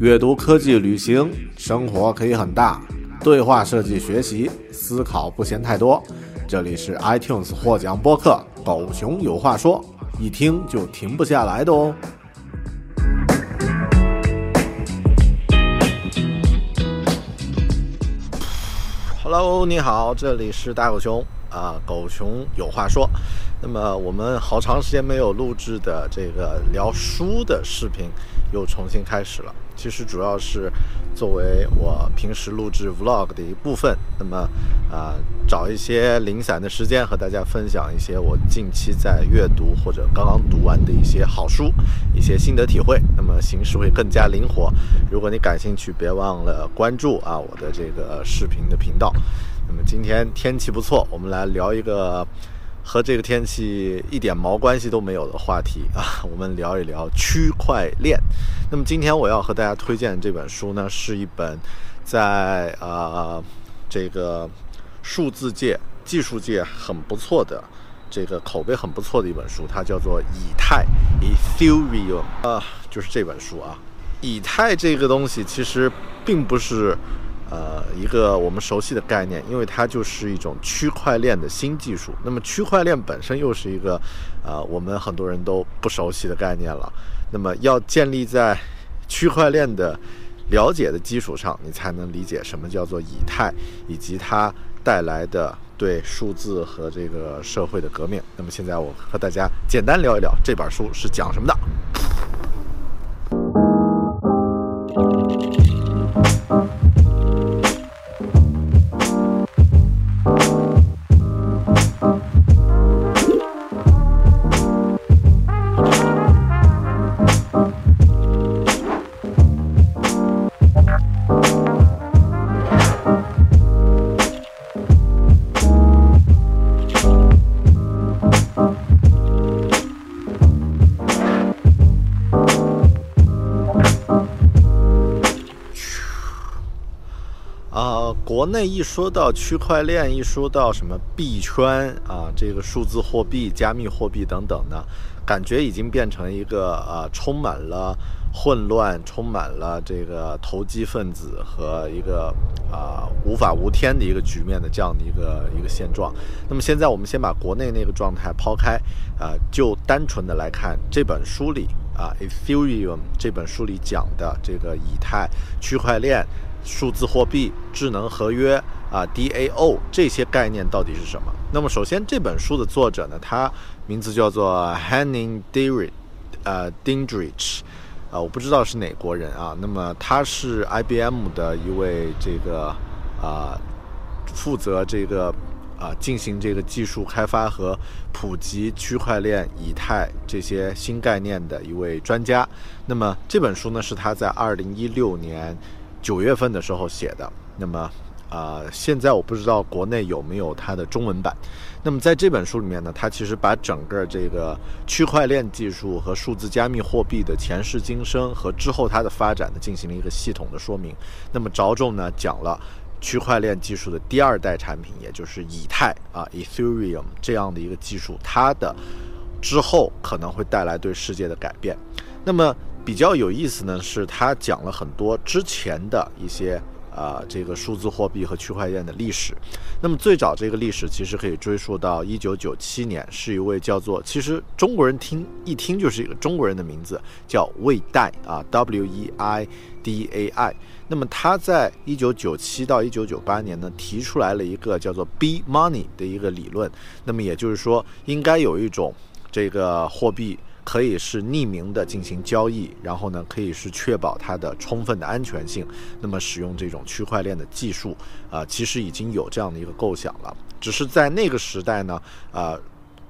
阅读、科技、旅行，生活可以很大。对话设计、学习、思考不嫌太多。这里是 iTunes 获奖播客《狗熊有话说》，一听就停不下来的哦。Hello，你好，这里是大狗熊啊，狗熊有话说。那么我们好长时间没有录制的这个聊书的视频又重新开始了。其实主要是作为我平时录制 vlog 的一部分。那么啊，找一些零散的时间和大家分享一些我近期在阅读或者刚刚读完的一些好书，一些心得体会。那么形式会更加灵活。如果你感兴趣，别忘了关注啊我的这个视频的频道。那么今天天气不错，我们来聊一个。和这个天气一点毛关系都没有的话题啊，我们聊一聊区块链。那么今天我要和大家推荐这本书呢，是一本在呃这个数字界、技术界很不错的这个口碑很不错的一本书，它叫做以太 （Ethereum） 啊，就是这本书啊。以太这个东西其实并不是。呃，一个我们熟悉的概念，因为它就是一种区块链的新技术。那么，区块链本身又是一个，呃，我们很多人都不熟悉的概念了。那么，要建立在区块链的了解的基础上，你才能理解什么叫做以太，以及它带来的对数字和这个社会的革命。那么，现在我和大家简单聊一聊这本书是讲什么的。国内一说到区块链，一说到什么币圈啊，这个数字货币、加密货币等等呢，感觉已经变成一个呃充满了混乱、充满了这个投机分子和一个啊无法无天的一个局面的这样的一个一个现状。那么现在我们先把国内那个状态抛开啊，就单纯的来看这本书里啊，Ethereum 这本书里讲的这个以太区块链。数字货币、智能合约啊，DAO 这些概念到底是什么？那么首先这本书的作者呢，他名字叫做 Henning Diri，呃，Dindrich，啊，我不知道是哪国人啊。那么他是 IBM 的一位这个啊，负责这个啊进行这个技术开发和普及区块链、以太这些新概念的一位专家。那么这本书呢，是他在2016年。九月份的时候写的，那么，呃，现在我不知道国内有没有它的中文版。那么在这本书里面呢，它其实把整个这个区块链技术和数字加密货币的前世今生和之后它的发展呢，进行了一个系统的说明。那么着重呢讲了区块链技术的第二代产品，也就是以太啊，Ethereum 这样的一个技术，它的之后可能会带来对世界的改变。那么。比较有意思呢，是他讲了很多之前的一些啊，这个数字货币和区块链的历史。那么最早这个历史其实可以追溯到一九九七年，是一位叫做其实中国人听一听就是一个中国人的名字，叫魏代啊，W E I D A I。那么他在一九九七到一九九八年呢，提出来了一个叫做 B Money 的一个理论。那么也就是说，应该有一种这个货币。可以是匿名的进行交易，然后呢，可以是确保它的充分的安全性。那么使用这种区块链的技术，啊，其实已经有这样的一个构想了。只是在那个时代呢，啊，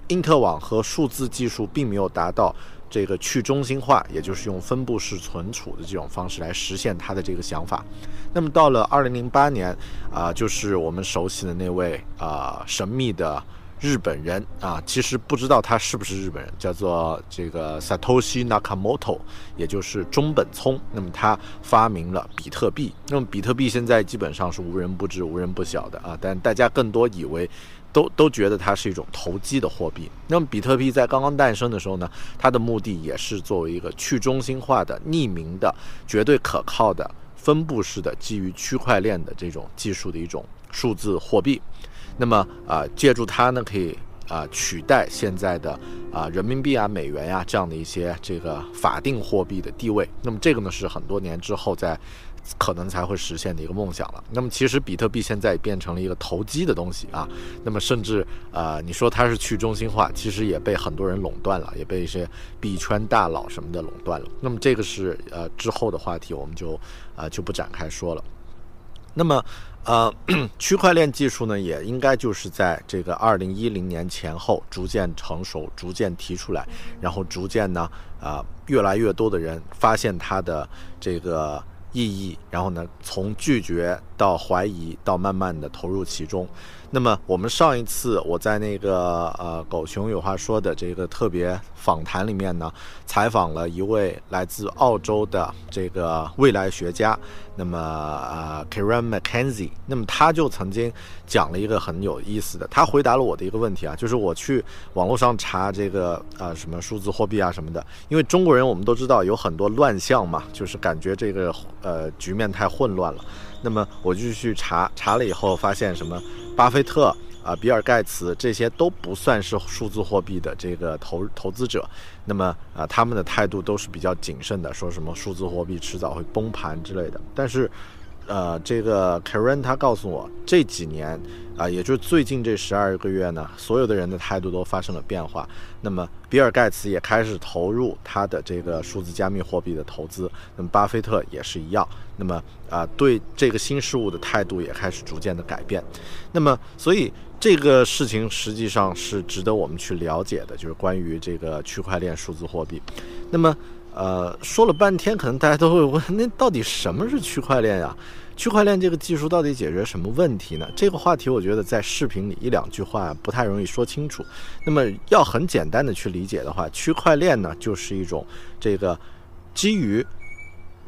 因特网和数字技术并没有达到这个去中心化，也就是用分布式存储的这种方式来实现它的这个想法。那么到了二零零八年，啊，就是我们熟悉的那位啊神秘的。日本人啊，其实不知道他是不是日本人，叫做这个 Satoshi Nakamoto，也就是中本聪。那么他发明了比特币。那么比特币现在基本上是无人不知、无人不晓的啊，但大家更多以为。都都觉得它是一种投机的货币。那么比特币在刚刚诞生的时候呢，它的目的也是作为一个去中心化的、匿名的、绝对可靠的、分布式的、基于区块链的这种技术的一种数字货币。那么啊，借助它呢，可以啊取代现在的啊人民币啊、美元呀这样的一些这个法定货币的地位。那么这个呢，是很多年之后在。可能才会实现的一个梦想了。那么，其实比特币现在变成了一个投机的东西啊。那么，甚至啊，你说它是去中心化，其实也被很多人垄断了，也被一些币圈大佬什么的垄断了。那么，这个是呃之后的话题，我们就啊就不展开说了。那么，呃，区块链技术呢，也应该就是在这个二零一零年前后逐渐成熟，逐渐提出来，然后逐渐呢，啊，越来越多的人发现它的这个。意义，然后呢，从拒绝到怀疑，到慢慢的投入其中。那么我们上一次我在那个呃狗熊有话说的这个特别访谈里面呢，采访了一位来自澳洲的这个未来学家，那么呃 Karen McKenzie，那么他就曾经讲了一个很有意思的，他回答了我的一个问题啊，就是我去网络上查这个啊什么数字货币啊什么的，因为中国人我们都知道有很多乱象嘛，就是感觉这个呃局面太混乱了。那么我就去查查了以后，发现什么，巴菲特啊、比尔盖茨这些都不算是数字货币的这个投投资者。那么啊，他们的态度都是比较谨慎的，说什么数字货币迟早会崩盘之类的。但是，呃，这个 Karen 他告诉我，这几年啊，也就是最近这十二个月呢，所有的人的态度都发生了变化。那么，比尔盖茨也开始投入他的这个数字加密货币的投资。那么，巴菲特也是一样。那么啊，对这个新事物的态度也开始逐渐的改变。那么，所以这个事情实际上是值得我们去了解的，就是关于这个区块链数字货币。那么。呃，说了半天，可能大家都会问，那到底什么是区块链呀？区块链这个技术到底解决什么问题呢？这个话题，我觉得在视频里一两句话不太容易说清楚。那么要很简单的去理解的话，区块链呢，就是一种这个基于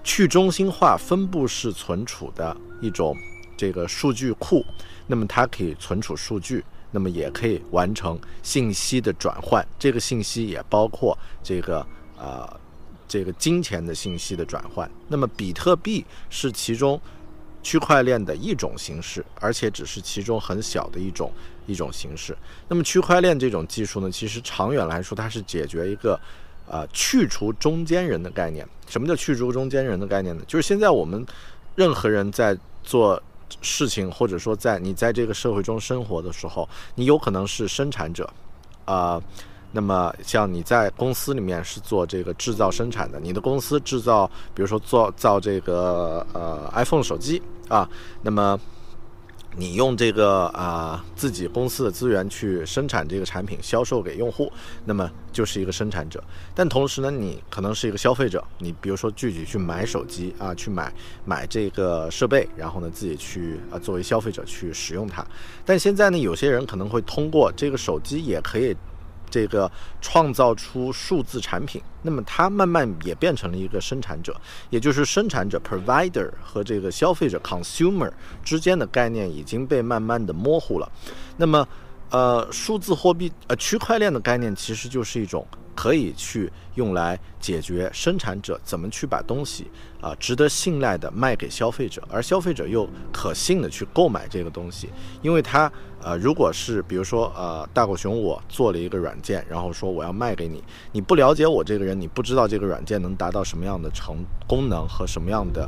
去中心化分布式存储的一种这个数据库。那么它可以存储数据，那么也可以完成信息的转换。这个信息也包括这个呃。这个金钱的信息的转换，那么比特币是其中区块链的一种形式，而且只是其中很小的一种一种形式。那么区块链这种技术呢，其实长远来说，它是解决一个呃去除中间人的概念。什么叫去除中间人的概念呢？就是现在我们任何人在做事情，或者说在你在这个社会中生活的时候，你有可能是生产者，啊。那么，像你在公司里面是做这个制造生产的，你的公司制造，比如说做造这个呃 iPhone 手机啊，那么你用这个啊自己公司的资源去生产这个产品，销售给用户，那么就是一个生产者。但同时呢，你可能是一个消费者，你比如说具体去买手机啊，去买买这个设备，然后呢自己去啊作为消费者去使用它。但现在呢，有些人可能会通过这个手机也可以。这个创造出数字产品，那么它慢慢也变成了一个生产者，也就是生产者 （provider） 和这个消费者 （consumer） 之间的概念已经被慢慢的模糊了。那么，呃，数字货币，呃，区块链的概念其实就是一种。可以去用来解决生产者怎么去把东西啊值得信赖的卖给消费者，而消费者又可信的去购买这个东西，因为它呃如果是比如说呃大狗熊我做了一个软件，然后说我要卖给你，你不了解我这个人，你不知道这个软件能达到什么样的成功能和什么样的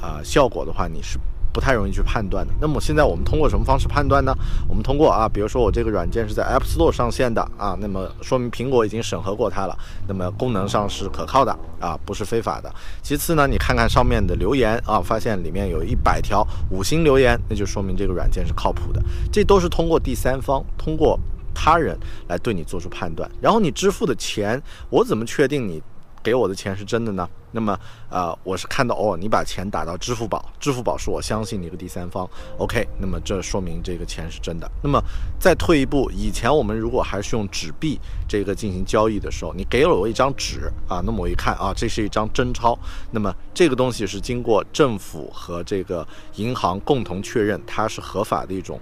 啊效果的话，你是。不太容易去判断的。那么现在我们通过什么方式判断呢？我们通过啊，比如说我这个软件是在 App Store 上线的啊，那么说明苹果已经审核过它了，那么功能上是可靠的啊，不是非法的。其次呢，你看看上面的留言啊，发现里面有一百条五星留言，那就说明这个软件是靠谱的。这都是通过第三方，通过他人来对你做出判断。然后你支付的钱，我怎么确定你？给我的钱是真的呢？那么，呃，我是看到哦，你把钱打到支付宝，支付宝是我相信的一个第三方。OK，那么这说明这个钱是真的。那么再退一步，以前我们如果还是用纸币这个进行交易的时候，你给了我一张纸啊，那么我一看啊，这是一张真钞。那么这个东西是经过政府和这个银行共同确认，它是合法的一种。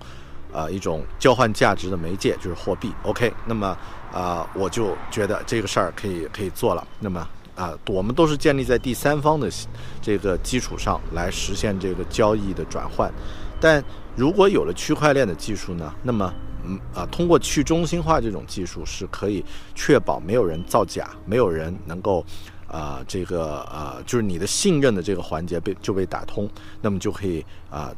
呃一种交换价值的媒介，就是货币。OK，那么啊，我就觉得这个事儿可以可以做了。那么啊，我们都是建立在第三方的这个基础上来实现这个交易的转换。但如果有了区块链的技术呢，那么嗯啊，通过去中心化这种技术是可以确保没有人造假，没有人能够。啊，这个啊，就是你的信任的这个环节被就被打通，那么就可以啊，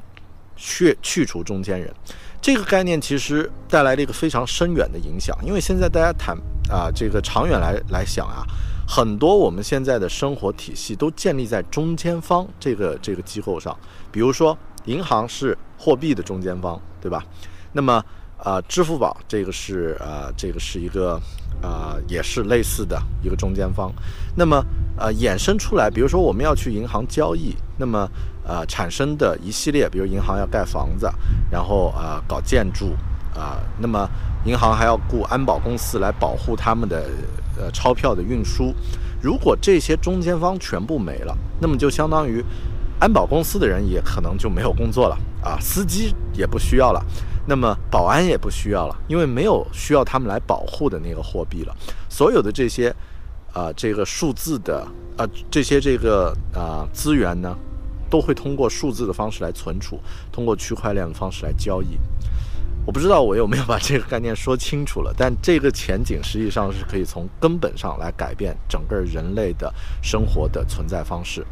去去除中间人。这个概念其实带来了一个非常深远的影响，因为现在大家谈啊，这个长远来来想啊，很多我们现在的生活体系都建立在中间方这个这个机构上，比如说银行是货币的中间方，对吧？那么啊，支付宝这个是啊，这个是一个。啊，也是类似的一个中间方，那么呃衍生出来，比如说我们要去银行交易，那么呃产生的一系列，比如银行要盖房子，然后啊搞建筑啊，那么银行还要雇安保公司来保护他们的呃钞票的运输。如果这些中间方全部没了，那么就相当于安保公司的人也可能就没有工作了啊，司机也不需要了。那么保安也不需要了，因为没有需要他们来保护的那个货币了。所有的这些，啊，这个数字的，啊，这些这个啊资源呢，都会通过数字的方式来存储，通过区块链的方式来交易。我不知道我有没有把这个概念说清楚了，但这个前景实际上是可以从根本上来改变整个人类的生活的存在方式。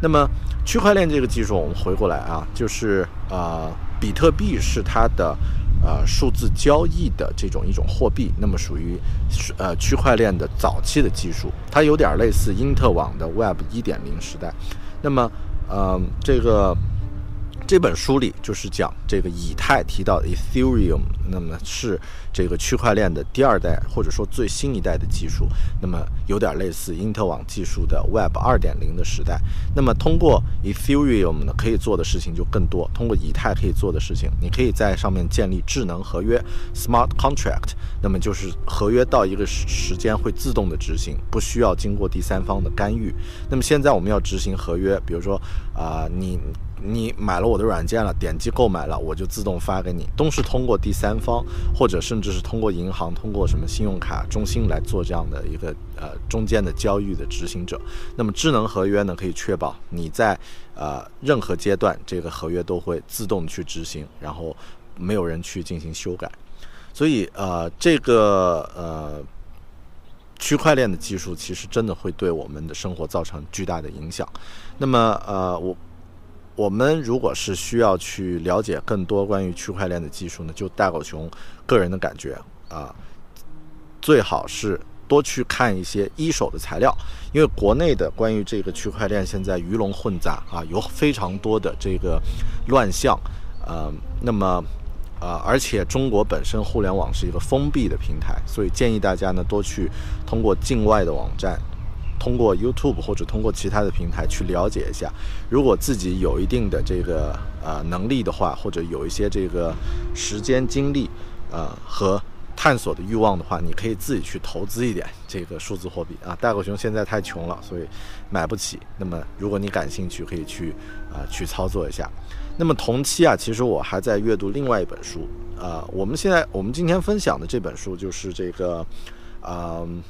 那么区块链这个技术，我们回过来啊，就是呃。比特币是它的，呃，数字交易的这种一种货币，那么属于，呃，区块链的早期的技术，它有点类似因特网的 Web 一点零时代，那么，呃，这个。这本书里就是讲这个以太提到的 Ethereum，那么是这个区块链的第二代或者说最新一代的技术，那么有点类似因特网技术的 Web 二点零的时代。那么通过 Ethereum 呢，可以做的事情就更多。通过以太可以做的事情，你可以在上面建立智能合约 Smart Contract，那么就是合约到一个时间会自动的执行，不需要经过第三方的干预。那么现在我们要执行合约，比如说啊，你。你买了我的软件了，点击购买了，我就自动发给你，都是通过第三方，或者甚至是通过银行，通过什么信用卡中心来做这样的一个呃中间的交易的执行者。那么智能合约呢，可以确保你在呃任何阶段，这个合约都会自动去执行，然后没有人去进行修改。所以呃这个呃区块链的技术其实真的会对我们的生活造成巨大的影响。那么呃我。我们如果是需要去了解更多关于区块链的技术呢，就大狗熊个人的感觉啊，最好是多去看一些一手的材料，因为国内的关于这个区块链现在鱼龙混杂啊，有非常多的这个乱象，呃，那么啊，而且中国本身互联网是一个封闭的平台，所以建议大家呢多去通过境外的网站。通过 YouTube 或者通过其他的平台去了解一下，如果自己有一定的这个呃能力的话，或者有一些这个时间精力，呃和探索的欲望的话，你可以自己去投资一点这个数字货币啊。大狗熊现在太穷了，所以买不起。那么如果你感兴趣，可以去啊去操作一下。那么同期啊，其实我还在阅读另外一本书啊。我们现在我们今天分享的这本书就是这个，嗯。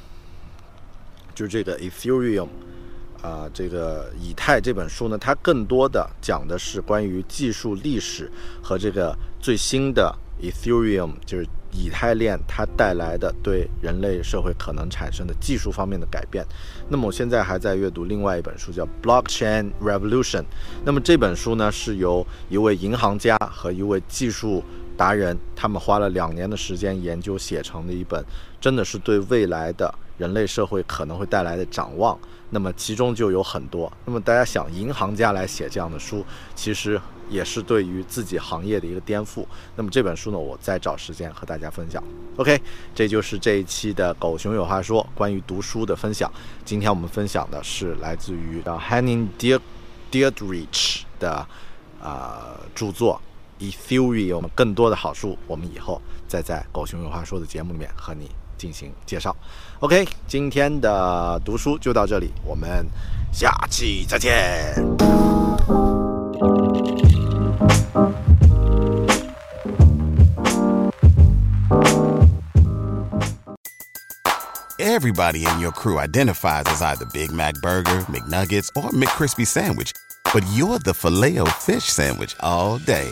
就是这个 Ethereum，啊，这个以太这本书呢，它更多的讲的是关于技术历史和这个最新的 Ethereum，就是以太链它带来的对人类社会可能产生的技术方面的改变。那么我现在还在阅读另外一本书，叫 Blockchain Revolution。那么这本书呢，是由一位银行家和一位技术达人，他们花了两年的时间研究写成的一本，真的是对未来的。人类社会可能会带来的展望，那么其中就有很多。那么大家想，银行家来写这样的书，其实也是对于自己行业的一个颠覆。那么这本书呢，我再找时间和大家分享。OK，这就是这一期的狗熊有话说关于读书的分享。今天我们分享的是来自于 Henning Deirdrich 的啊著作《Ethereum》。更多的好书，我们以后再在狗熊有话说的节目里面和你。进行介绍。OK，今天的读书就到这里，我们下期再见。Everybody in your crew identifies as either Big Mac Burger, McNuggets, or McCrispy Sandwich. But you're the Filet-O-Fish Sandwich all day.